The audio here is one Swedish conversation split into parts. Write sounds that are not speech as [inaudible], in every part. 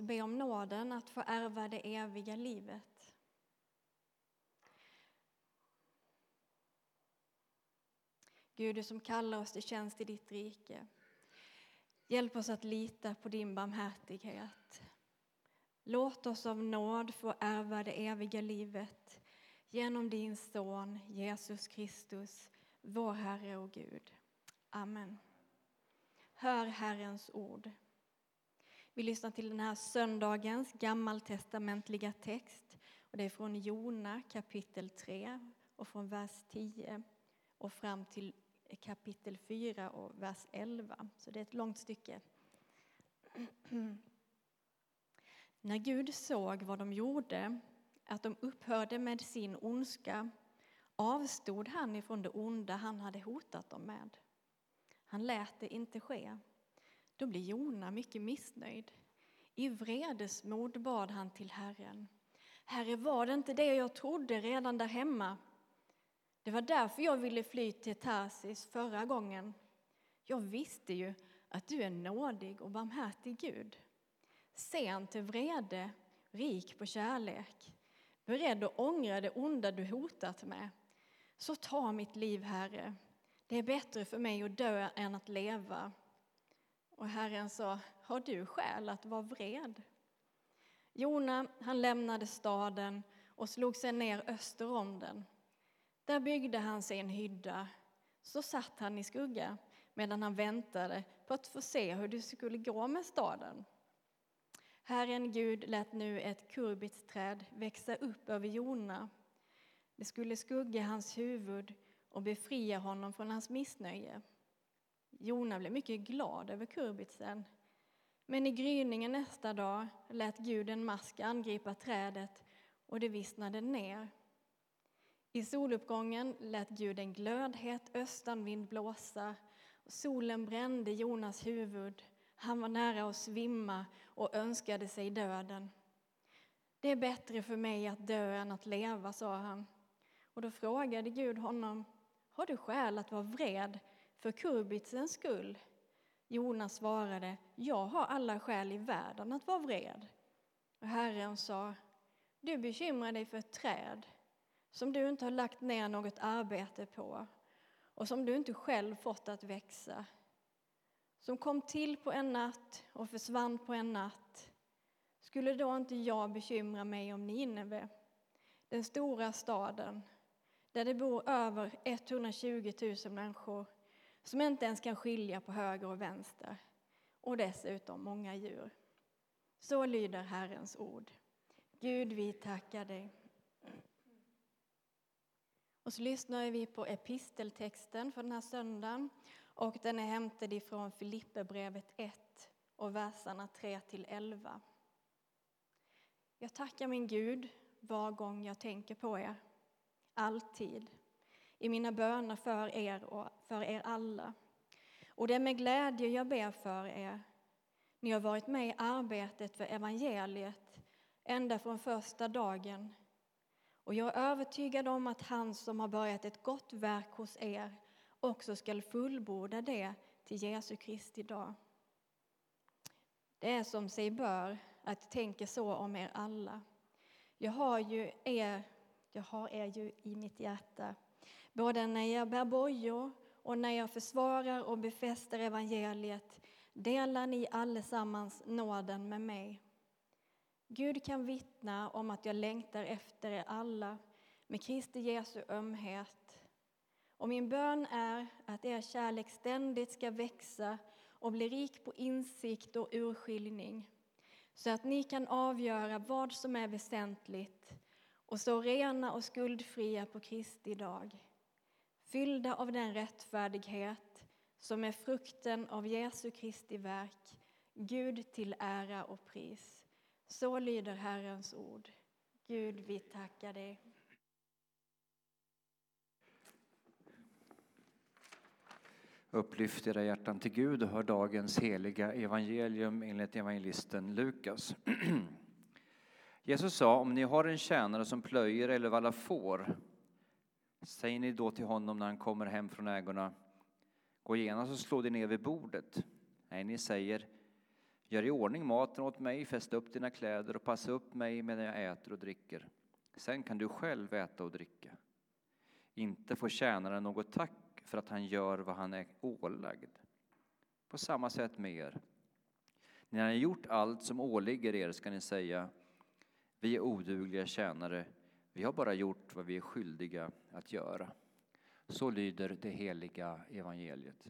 be om nåden att få ärva det eviga livet. Gud, du som kallar oss till tjänst i ditt rike. Hjälp oss att lita på din barmhärtighet. Låt oss av nåd få ärva det eviga livet genom din son Jesus Kristus, vår Herre och Gud. Amen. Hör Herrens ord. Vi lyssnar till den här söndagens gammaltestamentliga text. Och det är från Jona kapitel 3 och från vers 10 och fram till kapitel 4 och vers 11. Så det är ett långt stycke. [clears throat] När Gud såg vad de gjorde, att de upphörde med sin ondska, avstod han ifrån det onda han hade hotat dem med. Han lät det inte ske. Då blev Jona mycket missnöjd. I vredesmod bad han till Herren. Herre, var det inte det jag trodde redan där hemma? Det var därför jag ville fly till Tarsis förra gången. Jag visste ju att du är nådig och barmhärtig Gud. Sen till vrede, rik på kärlek, beredd att ångra det onda du hotat med. Så ta mitt liv, Herre. Det är bättre för mig att dö än att leva. Och Herren sa, har du skäl att vara vred? Jona, han lämnade staden och slog sig ner öster om den. Där byggde han sig en hydda. Så satt han i skugga medan han väntade på att få se hur det skulle gå med staden. Herren Gud lät nu ett kurbitsträd växa upp över Jona. Det skulle skugga hans huvud och befria honom från hans missnöje. Jona blev mycket glad över kurbitsen. Men i gryningen nästa dag lät Gud en mask angripa trädet och det vissnade ner. I soluppgången lät Gud en glödhet östanvind blåsa och solen brände Jonas huvud. Han var nära att svimma och önskade sig döden. Det är bättre för mig att dö än att leva, sa han. Och då frågade Gud honom, har du skäl att vara vred för kurbitsens skull? Jonas svarade, jag har alla skäl i världen att vara vred. Och Herren sa, du bekymrar dig för ett träd som du inte har lagt ner något arbete på och som du inte själv fått att växa. Som kom till på en natt och försvann på en natt. Skulle då inte jag bekymra mig om Nineve, den stora staden där det bor över 120 000 människor som inte ens kan skilja på höger och vänster och dessutom många djur. Så lyder Herrens ord. Gud, vi tackar dig. Och så lyssnar vi på episteltexten för den här söndagen och den är hämtad ifrån Filipperbrevet 1 och verserna 3 till 11. Jag tackar min Gud var gång jag tänker på er, alltid, i mina böner för er och för er alla. Och det är med glädje jag ber för er. Ni har varit med i arbetet för evangeliet ända från första dagen och jag är övertygad om att han som har börjat ett gott verk hos er också skall fullborda det till Jesu Kristi dag. Det är som sig bör att tänka så om er alla. Jag har ju er, jag har er ju i mitt hjärta, både när jag bär bojor och när jag försvarar och befäster evangeliet delar ni allesammans nåden med mig. Gud kan vittna om att jag längtar efter er alla med Kristi Jesu ömhet. Och min bön är att er kärlek ständigt ska växa och bli rik på insikt och urskiljning så att ni kan avgöra vad som är väsentligt och stå rena och skuldfria på Kristi dag fyllda av den rättfärdighet som är frukten av Jesu Kristi verk Gud till ära och pris. Så lyder Herrens ord. Gud, vi tackar dig. Upplyft era hjärtan till Gud och hör dagens heliga evangelium enligt evangelisten Lukas. [clears throat] Jesus sa, om ni har en tjänare som plöjer eller vallar får, säger ni då till honom när han kommer hem från ägorna, gå genast och slå dig ner vid bordet. Nej, ni säger, Gör i ordning maten åt mig, fäst upp dina kläder och passa upp mig medan jag äter och dricker. Sen kan du själv äta och dricka. Inte får tjänaren något tack för att han gör vad han är ålagd. På samma sätt med er. När ni har gjort allt som åligger er ska ni säga vi är odugliga tjänare, vi har bara gjort vad vi är skyldiga att göra. Så lyder det heliga evangeliet.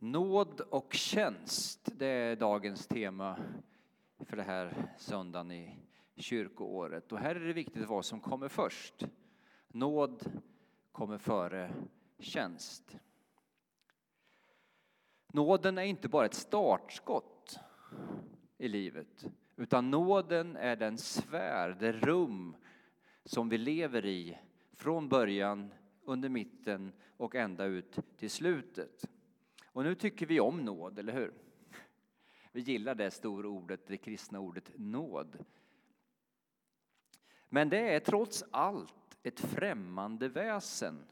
Nåd och tjänst, det är dagens tema för det här söndagen i kyrkoåret. Och här är det viktigt vad som kommer först. Nåd kommer före tjänst. Nåden är inte bara ett startskott i livet, utan nåden är den sfär, det rum som vi lever i från början, under mitten och ända ut till slutet. Och nu tycker vi om nåd, eller hur? Vi gillar det stora ordet, det kristna ordet nåd. Men det är trots allt ett främmande väsen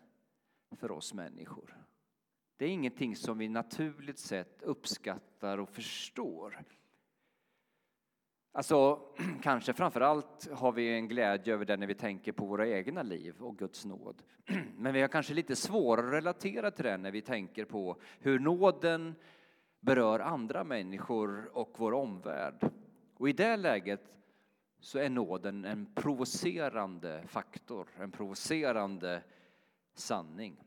för oss människor. Det är ingenting som vi naturligt sett uppskattar och förstår. Alltså, [clears throat] kanske framför allt har vi en glädje över det när vi tänker på våra egna liv och Guds nåd. [clears throat] Men vi har kanske lite svårare att relatera till det när vi tänker på hur nåden berör andra människor och vår omvärld. Och i det läget så är nåden en provocerande faktor, en provocerande sanning.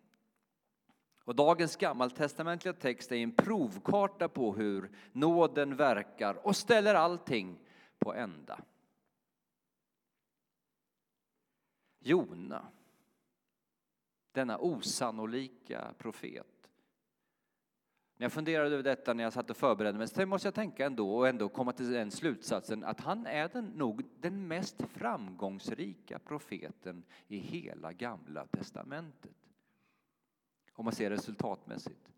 Och dagens gammaltestamentliga text är en provkarta på hur nåden verkar och ställer allting på ända. Jona, denna osannolika profet. När jag funderade över detta när jag satt och förberedde mig så måste jag tänka ändå och ändå komma till den slutsatsen att han är den, nog den mest framgångsrika profeten i hela gamla testamentet. Om man ser resultatmässigt.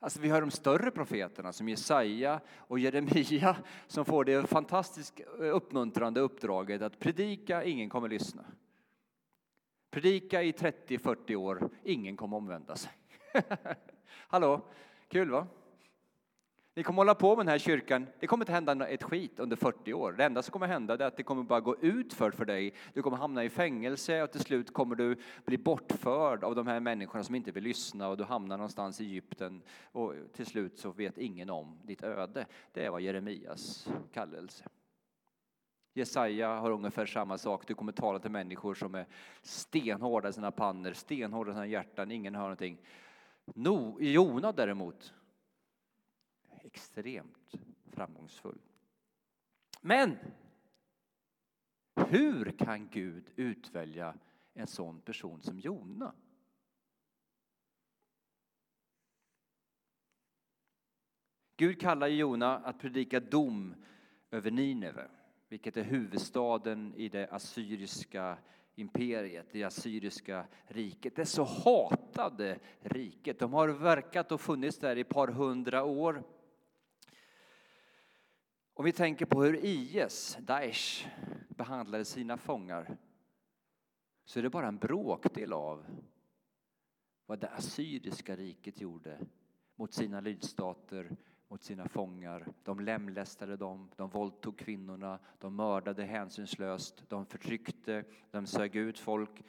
Alltså vi har de större profeterna som Jesaja och Jeremia som får det fantastiskt eh, uppmuntrande uppdraget att predika, ingen kommer lyssna. Predika i 30-40 år, ingen kommer omvända sig. [laughs] Hallå, kul va? Ni kommer hålla på med den här kyrkan, det kommer inte hända ett skit under 40 år. Det enda som kommer hända är att det kommer bara gå ut för, för dig. Du kommer hamna i fängelse och till slut kommer du bli bortförd av de här människorna som inte vill lyssna och du hamnar någonstans i Egypten och till slut så vet ingen om ditt öde. Det var Jeremias kallelse. Jesaja har ungefär samma sak. Du kommer tala till människor som är stenhårda i sina pannor, stenhårda i sina hjärtan, ingen hör någonting. No, Jona däremot, extremt framgångsfull. Men hur kan Gud utvälja en sån person som Jona? Gud kallar Jona att predika dom över Nineve, vilket är huvudstaden i det assyriska imperiet, det assyriska riket. Det så hatade riket. De har verkat och funnits där i ett par hundra år. Om vi tänker på hur IS, Daesh, behandlade sina fångar så är det bara en bråkdel av vad det assyriska riket gjorde mot sina lydstater, mot sina fångar. De lemlästade dem, de våldtog kvinnorna, de mördade hänsynslöst, de förtryckte, de sög ut folk.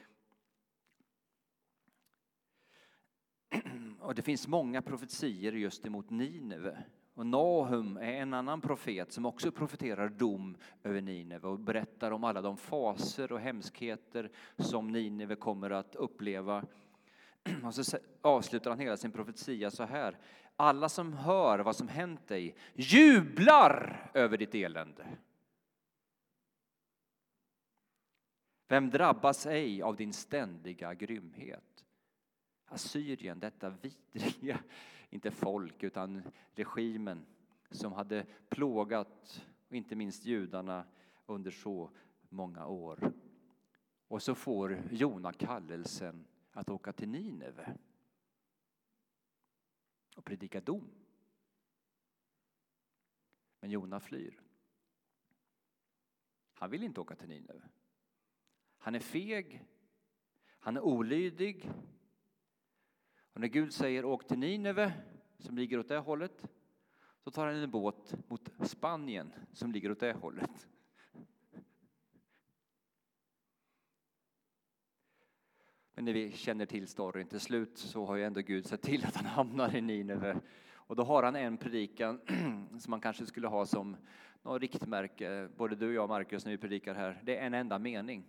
[clears throat] Och det finns många profetier just emot Nineve och Nahum är en annan profet som också profeterar dom över Nineve och berättar om alla de faser och hemskheter som Nineve kommer att uppleva. [clears throat] Och så avslutar han hela sin profetia så här. Alla som hör vad som hänt dig jublar över ditt elände. Vem drabbas ej av din ständiga grymhet? Assyrien, detta vidriga inte folk utan regimen som hade plågat, inte minst judarna, under så många år. Och så får Jona kallelsen att åka till Nineve och predika dom. Men Jona flyr. Han vill inte åka till Nineve. Han är feg, Han är olydig. Och när Gud säger åk till Nineve, som ligger åt det hållet, så tar han en båt mot Spanien, som ligger åt det hållet. Men när vi känner till storyn till slut så har ju ändå Gud sett till att han hamnar i Nineve. Och då har han en predikan [clears throat] som man kanske skulle ha som något riktmärke, både du och jag Markus när vi predikar här. Det är en enda mening.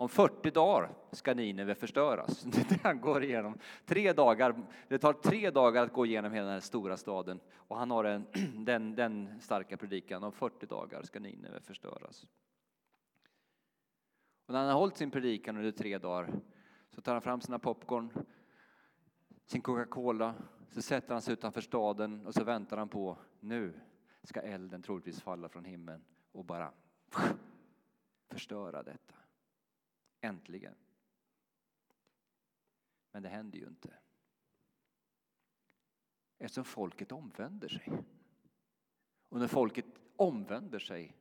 Om 40 dagar ska Nineve förstöras. [laughs] Det han går igenom. Tre dagar, det tar tre dagar att gå igenom hela den här stora staden. Och han har en, [clears throat] den, den starka predikan. Om 40 dagar ska Nineve förstöras. Och när han har hållit sin predikan under tre dagar så tar han fram sina popcorn, sin Coca-Cola, så sätter han sig utanför staden och så väntar han på nu ska elden troligtvis falla från himlen och bara [sniffs] förstöra detta. Äntligen. Men det händer ju inte. Eftersom folket omvänder sig. Och när folket omvänder sig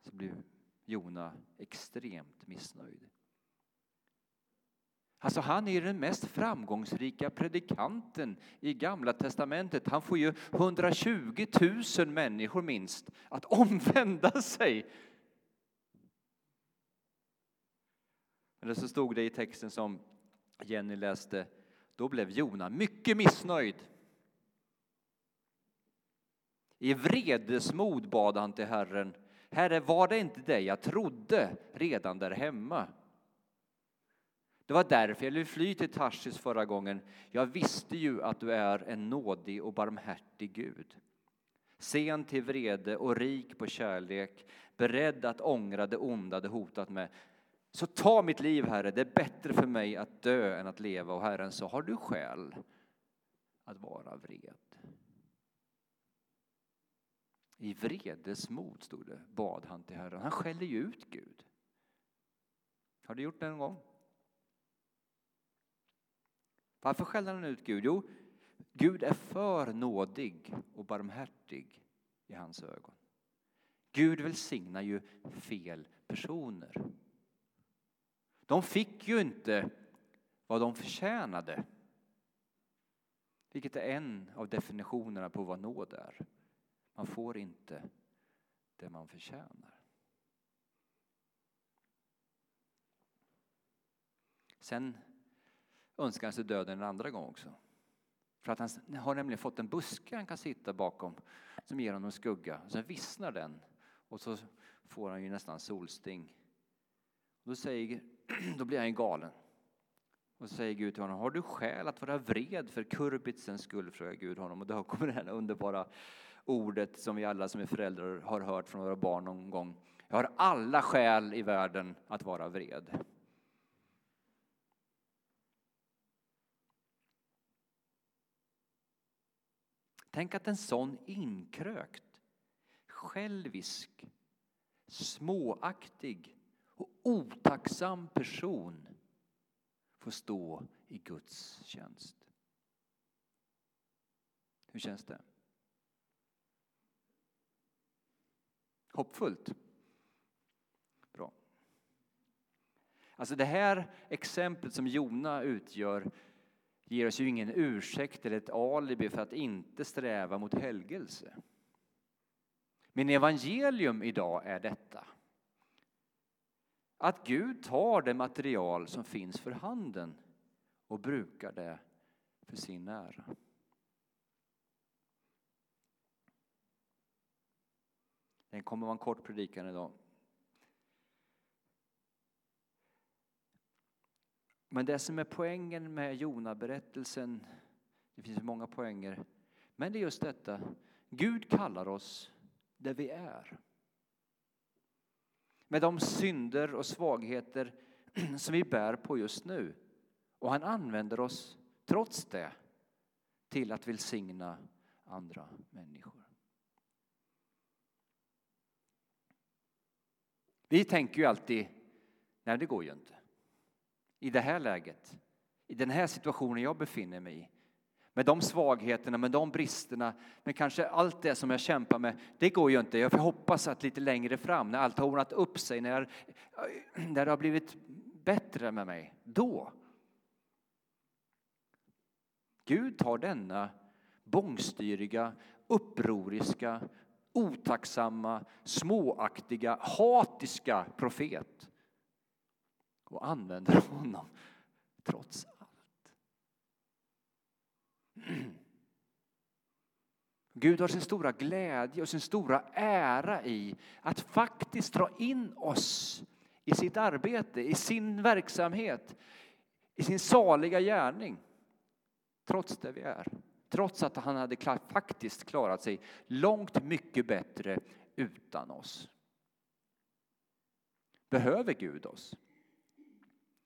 så blir Jona extremt missnöjd. Alltså han är den mest framgångsrika predikanten i Gamla testamentet. Han får ju 120 000 människor minst att omvända sig. Eller så stod det i texten som Jenny läste, då blev Jona mycket missnöjd. I vredesmod bad han till Herren Herre, var det inte dig jag trodde redan där hemma? Det var därför jag ville fly till Tarsis förra gången. Jag visste ju att du är en nådig och barmhärtig Gud. Sen till vrede och rik på kärlek, beredd att ångra det onda det hotat med. Så ta mitt liv, Herre, det är bättre för mig att dö än att leva. Och Herren sa, har du skäl att vara vred? I vredesmod, stod det, bad han till Herren. Han skäller ju ut Gud. Har du gjort det någon gång? Varför skäller han ut Gud? Jo, Gud är för nådig och barmhärtig i hans ögon. Gud välsignar ju fel personer. De fick ju inte vad de förtjänade. Vilket är en av definitionerna på vad nåd är. Man får inte det man förtjänar. Sen önskar han sig döden en andra gång också. För att han har nämligen fått en buske han kan sitta bakom som ger honom skugga. Sen vissnar den och så får han ju nästan solsting. Då, säger, [clears throat] då blir han ju galen. Och så säger Gud till honom, har du skäl att vara vred för kurbitsens skull? frågar Gud honom. Och då kommer den underbara ordet som vi alla som är föräldrar har hört från våra barn någon gång. Jag har alla skäl i världen att vara vred. Tänk att en sån inkrökt, självisk, småaktig otacksam person får stå i Guds tjänst. Hur känns det? Hoppfullt? Bra. Alltså det här exemplet som Jona utgör ger oss ju ingen ursäkt eller ett alibi för att inte sträva mot helgelse. Men evangelium idag är detta. Att Gud tar det material som finns för handen och brukar det för sin ära. Det kommer vara en kort predikan idag. Men det som är poängen med Jona-berättelsen, det finns många poänger, men det är just detta, Gud kallar oss där vi är. Med de synder och svagheter [clears throat] som vi bär på just nu. Och han använder oss, trots det, till att välsigna andra människor. Vi tänker ju alltid, nej det går ju inte. I det här läget, i den här situationen jag befinner mig i. Med de svagheterna, med de bristerna, med kanske allt det som jag kämpar med. Det går ju inte. Jag hoppas att lite längre fram, när allt har ordnat upp sig, när, jag, när det har blivit bättre med mig, då. Gud tar denna bångstyriga, upproriska, otacksamma, småaktiga, hatiska profet och använder honom trots allt. Gud har sin stora glädje och sin stora ära i att faktiskt dra in oss i sitt arbete, i sin verksamhet, i sin saliga gärning. Trots det vi är. Trots att han hade faktiskt klarat sig långt mycket bättre utan oss. Behöver Gud oss?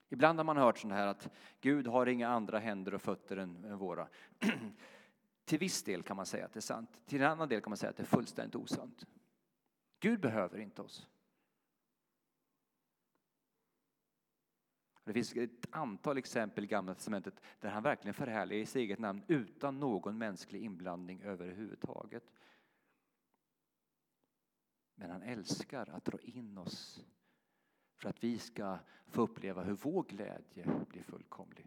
Ibland har man hört sånt här att Gud har inga andra händer och fötter än våra. [clears throat] Till viss del kan man säga att det är sant. Till en annan del kan man säga att det är fullständigt osant. Gud behöver inte oss. Det finns ett antal exempel i Gamla testamentet där han verkligen förhärligar i sitt eget namn utan någon mänsklig inblandning överhuvudtaget. Men han älskar att dra in oss för att vi ska få uppleva hur vår glädje blir fullkomlig.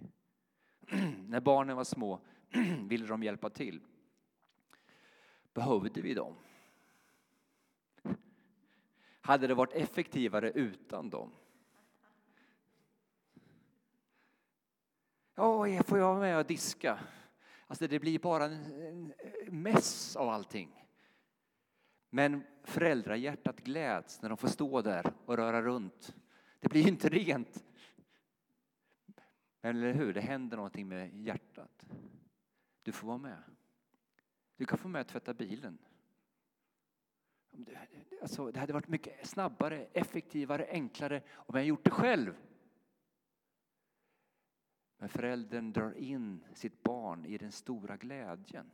[clears throat] När barnen var små [clears throat] ville de hjälpa till. Behövde vi dem? Hade det varit effektivare utan dem? Ja, får jag vara med och diska? Alltså det blir bara en mess av allting. Men föräldrahjärtat gläds när de får stå där och röra runt. Det blir ju inte rent. Men eller hur, det händer någonting med hjärtat. Du får vara med. Du kan få med och tvätta bilen. Alltså, det hade varit mycket snabbare, effektivare, enklare om jag gjort det själv. Men föräldern drar in sitt barn i den stora glädjen.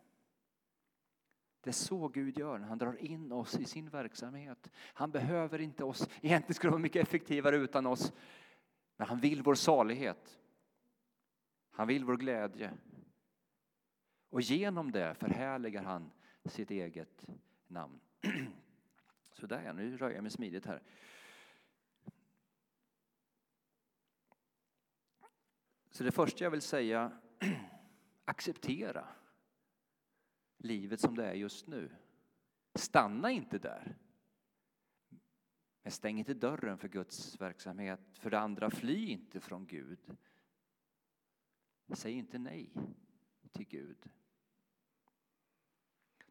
Det är så Gud gör när han drar in oss i sin verksamhet. Han behöver inte oss. Egentligen skulle det vara mycket effektivare utan oss. Men han vill vår salighet. Han vill vår glädje. Och genom det förhärligar han sitt eget namn. [clears throat] Så där, nu rör jag mig smidigt här. Så det första jag vill säga, [clears throat] acceptera livet som det är just nu. Stanna inte där. Men stäng inte dörren för Guds verksamhet. För det andra, fly inte från Gud. Säg inte nej till Gud.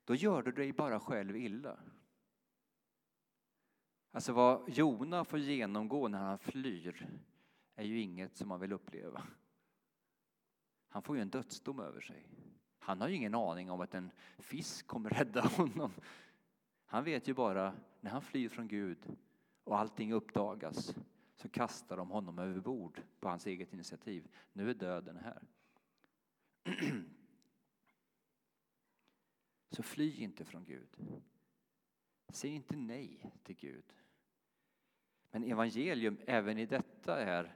Då gör du dig bara själv illa. Alltså vad Jona får genomgå när han flyr är ju inget som man vill uppleva. Han får ju en dödsdom över sig. Han har ju ingen aning om att en fisk kommer rädda [laughs] honom. Han vet ju bara när han flyr från Gud och allting uppdagas så kastar de honom över bord på hans eget initiativ. Nu är döden här. [clears throat] Så fly inte från Gud. Säg inte nej till Gud. Men evangelium även i detta är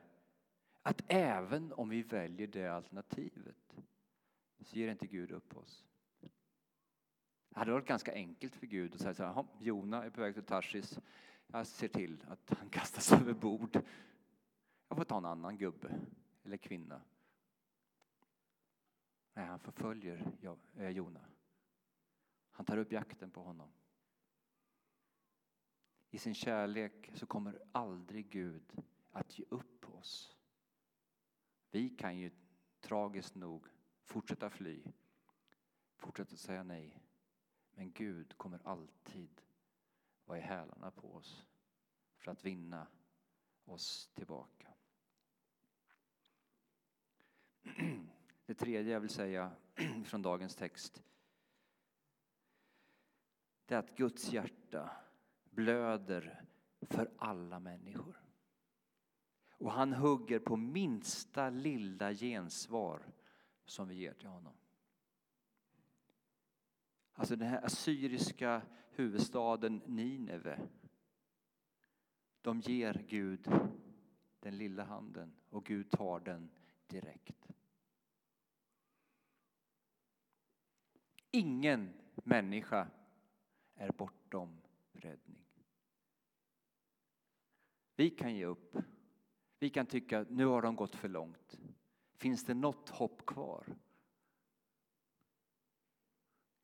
att även om vi väljer det alternativet så ger inte Gud upp oss. Det hade varit ganska enkelt för Gud att säga så här, Jona är på väg till Tarsis, jag ser till att han kastas [laughs] över bord. Jag får ta en annan gubbe eller kvinna. Nej, han förföljer eh, Jona. Han tar upp jakten på honom. I sin kärlek så kommer aldrig Gud att ge upp oss. Vi kan ju tragiskt nog fortsätta fly, fortsätta säga nej. Men Gud kommer alltid vara i hälarna på oss för att vinna oss tillbaka. [clears throat] Det tredje jag vill säga [clears throat] från dagens text det är att Guds hjärta blöder för alla människor. Och han hugger på minsta lilla gensvar som vi ger till honom. Alltså den här assyriska huvudstaden Nineve. De ger Gud den lilla handen och Gud tar den direkt. Ingen människa är bortom räddning. Vi kan ge upp. Vi kan tycka att nu har de gått för långt. Finns det något hopp kvar?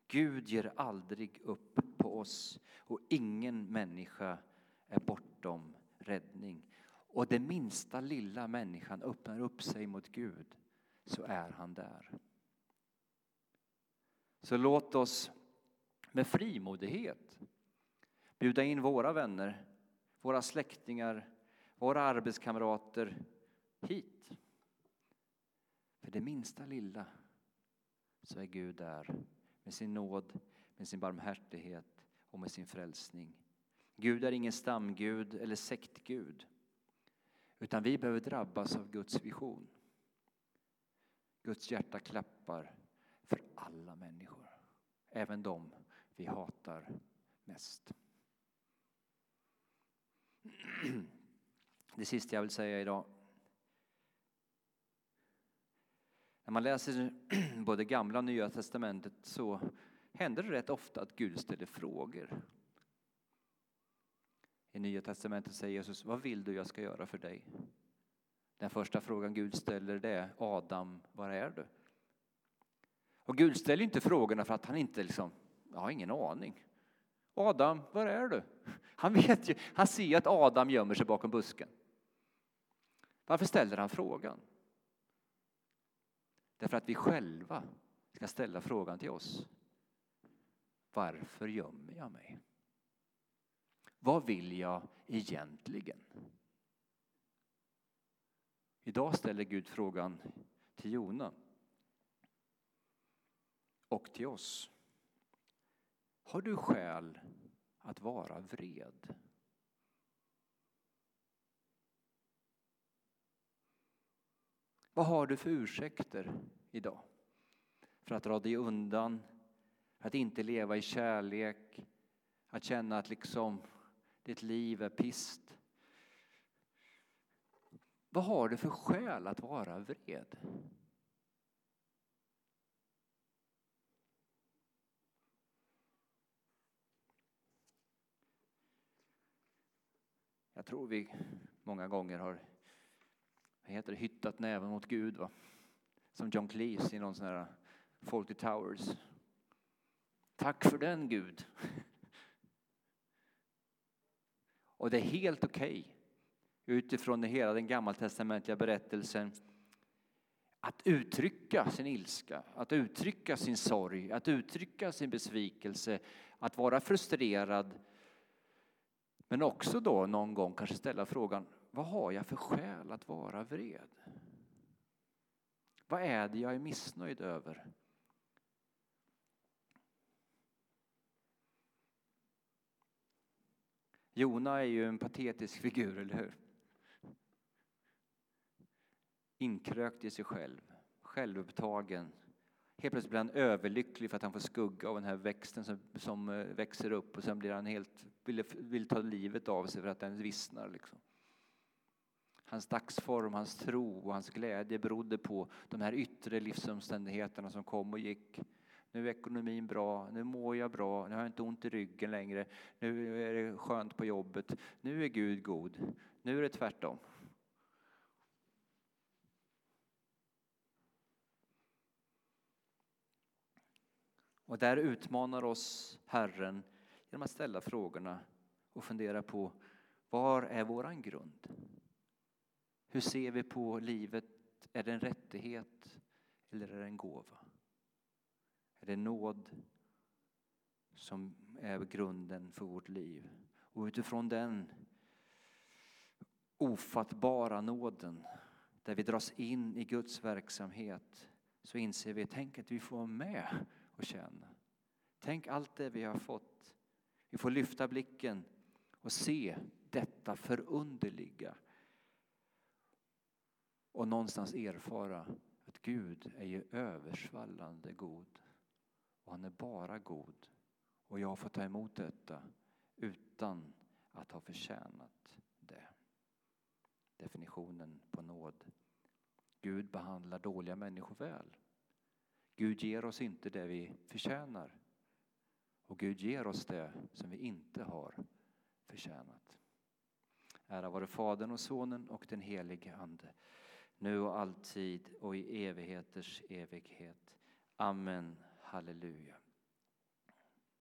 Gud ger aldrig upp på oss och ingen människa är bortom räddning. Och det minsta lilla människan öppnar upp sig mot Gud så är han där. Så låt oss med frimodighet bjuda in våra vänner, våra släktingar, våra arbetskamrater hit. För det minsta lilla så är Gud där med sin nåd, med sin barmhärtighet och med sin frälsning. Gud är ingen stamgud eller sektgud. Utan vi behöver drabbas av Guds vision. Guds hjärta klappar för alla människor, även de vi hatar mest. [clears throat] Det sista jag vill säga idag. När man läser [clears throat] både gamla och nya testamentet så händer det rätt ofta att Gud ställer frågor. I Nya testamentet säger Jesus, vad vill du jag ska göra för dig? Den första frågan Gud ställer det är Adam, var är du? Och Gud ställer inte frågorna för att han inte liksom, jag har ingen aning. Adam, var är du? [laughs] Han vet ju, han ser ju att Adam gömmer sig bakom busken. Varför ställer han frågan? Därför att vi själva ska ställa frågan till oss. Varför gömmer jag mig? Vad vill jag egentligen? Idag ställer Gud frågan till Jona och till oss. Har du skäl att vara vred? Vad har du för ursäkter idag? För att dra dig undan, att inte leva i kärlek, att känna att liksom ditt liv är pist. Vad har du för skäl att vara vred? Jag tror vi många gånger har vad heter det, hyttat näven mot Gud. Va? Som John Cleese i någon sån här Fawlty Towers. Tack för den Gud. [laughs] Och det är helt okej okay, utifrån hela den gammaltestamentliga berättelsen att uttrycka sin ilska, att uttrycka sin sorg, att uttrycka sin besvikelse, att vara frustrerad. Men också då någon gång kanske ställa frågan, vad har jag för skäl att vara vred? Vad är det jag är missnöjd över? Jona är ju en patetisk figur, eller hur? Inkrökt i sig själv, självupptagen. Helt plötsligt blir han överlycklig för att han får skugga av den här växten som, som eh, växer upp och sen blir han helt, vill, vill ta livet av sig för att den vissnar. Liksom. Hans dagsform, hans tro och hans glädje berodde på de här yttre livsomständigheterna som kom och gick. Nu är ekonomin bra, nu mår jag bra, nu har jag inte ont i ryggen längre, nu är det skönt på jobbet, nu är Gud god, nu är det tvärtom. Och där utmanar oss Herren genom att ställa frågorna och fundera på var är våran grund? Hur ser vi på livet? Är det en rättighet eller är det en gåva? Är det nåd som är grunden för vårt liv? Och utifrån den ofattbara nåden där vi dras in i Guds verksamhet så inser vi, tänk att vi får vara med och känna. Tänk allt det vi har fått. Vi får lyfta blicken och se detta förunderliga och någonstans erfara att Gud är ju översvallande god. Och han är bara god. Och jag får ta emot detta utan att ha förtjänat det. Definitionen på nåd. Gud behandlar dåliga människor väl. Gud ger oss inte det vi förtjänar. Och Gud ger oss det som vi inte har förtjänat. Ära vare Fadern och Sonen och den helige Ande, nu och alltid och i evigheters evighet. Amen. Halleluja.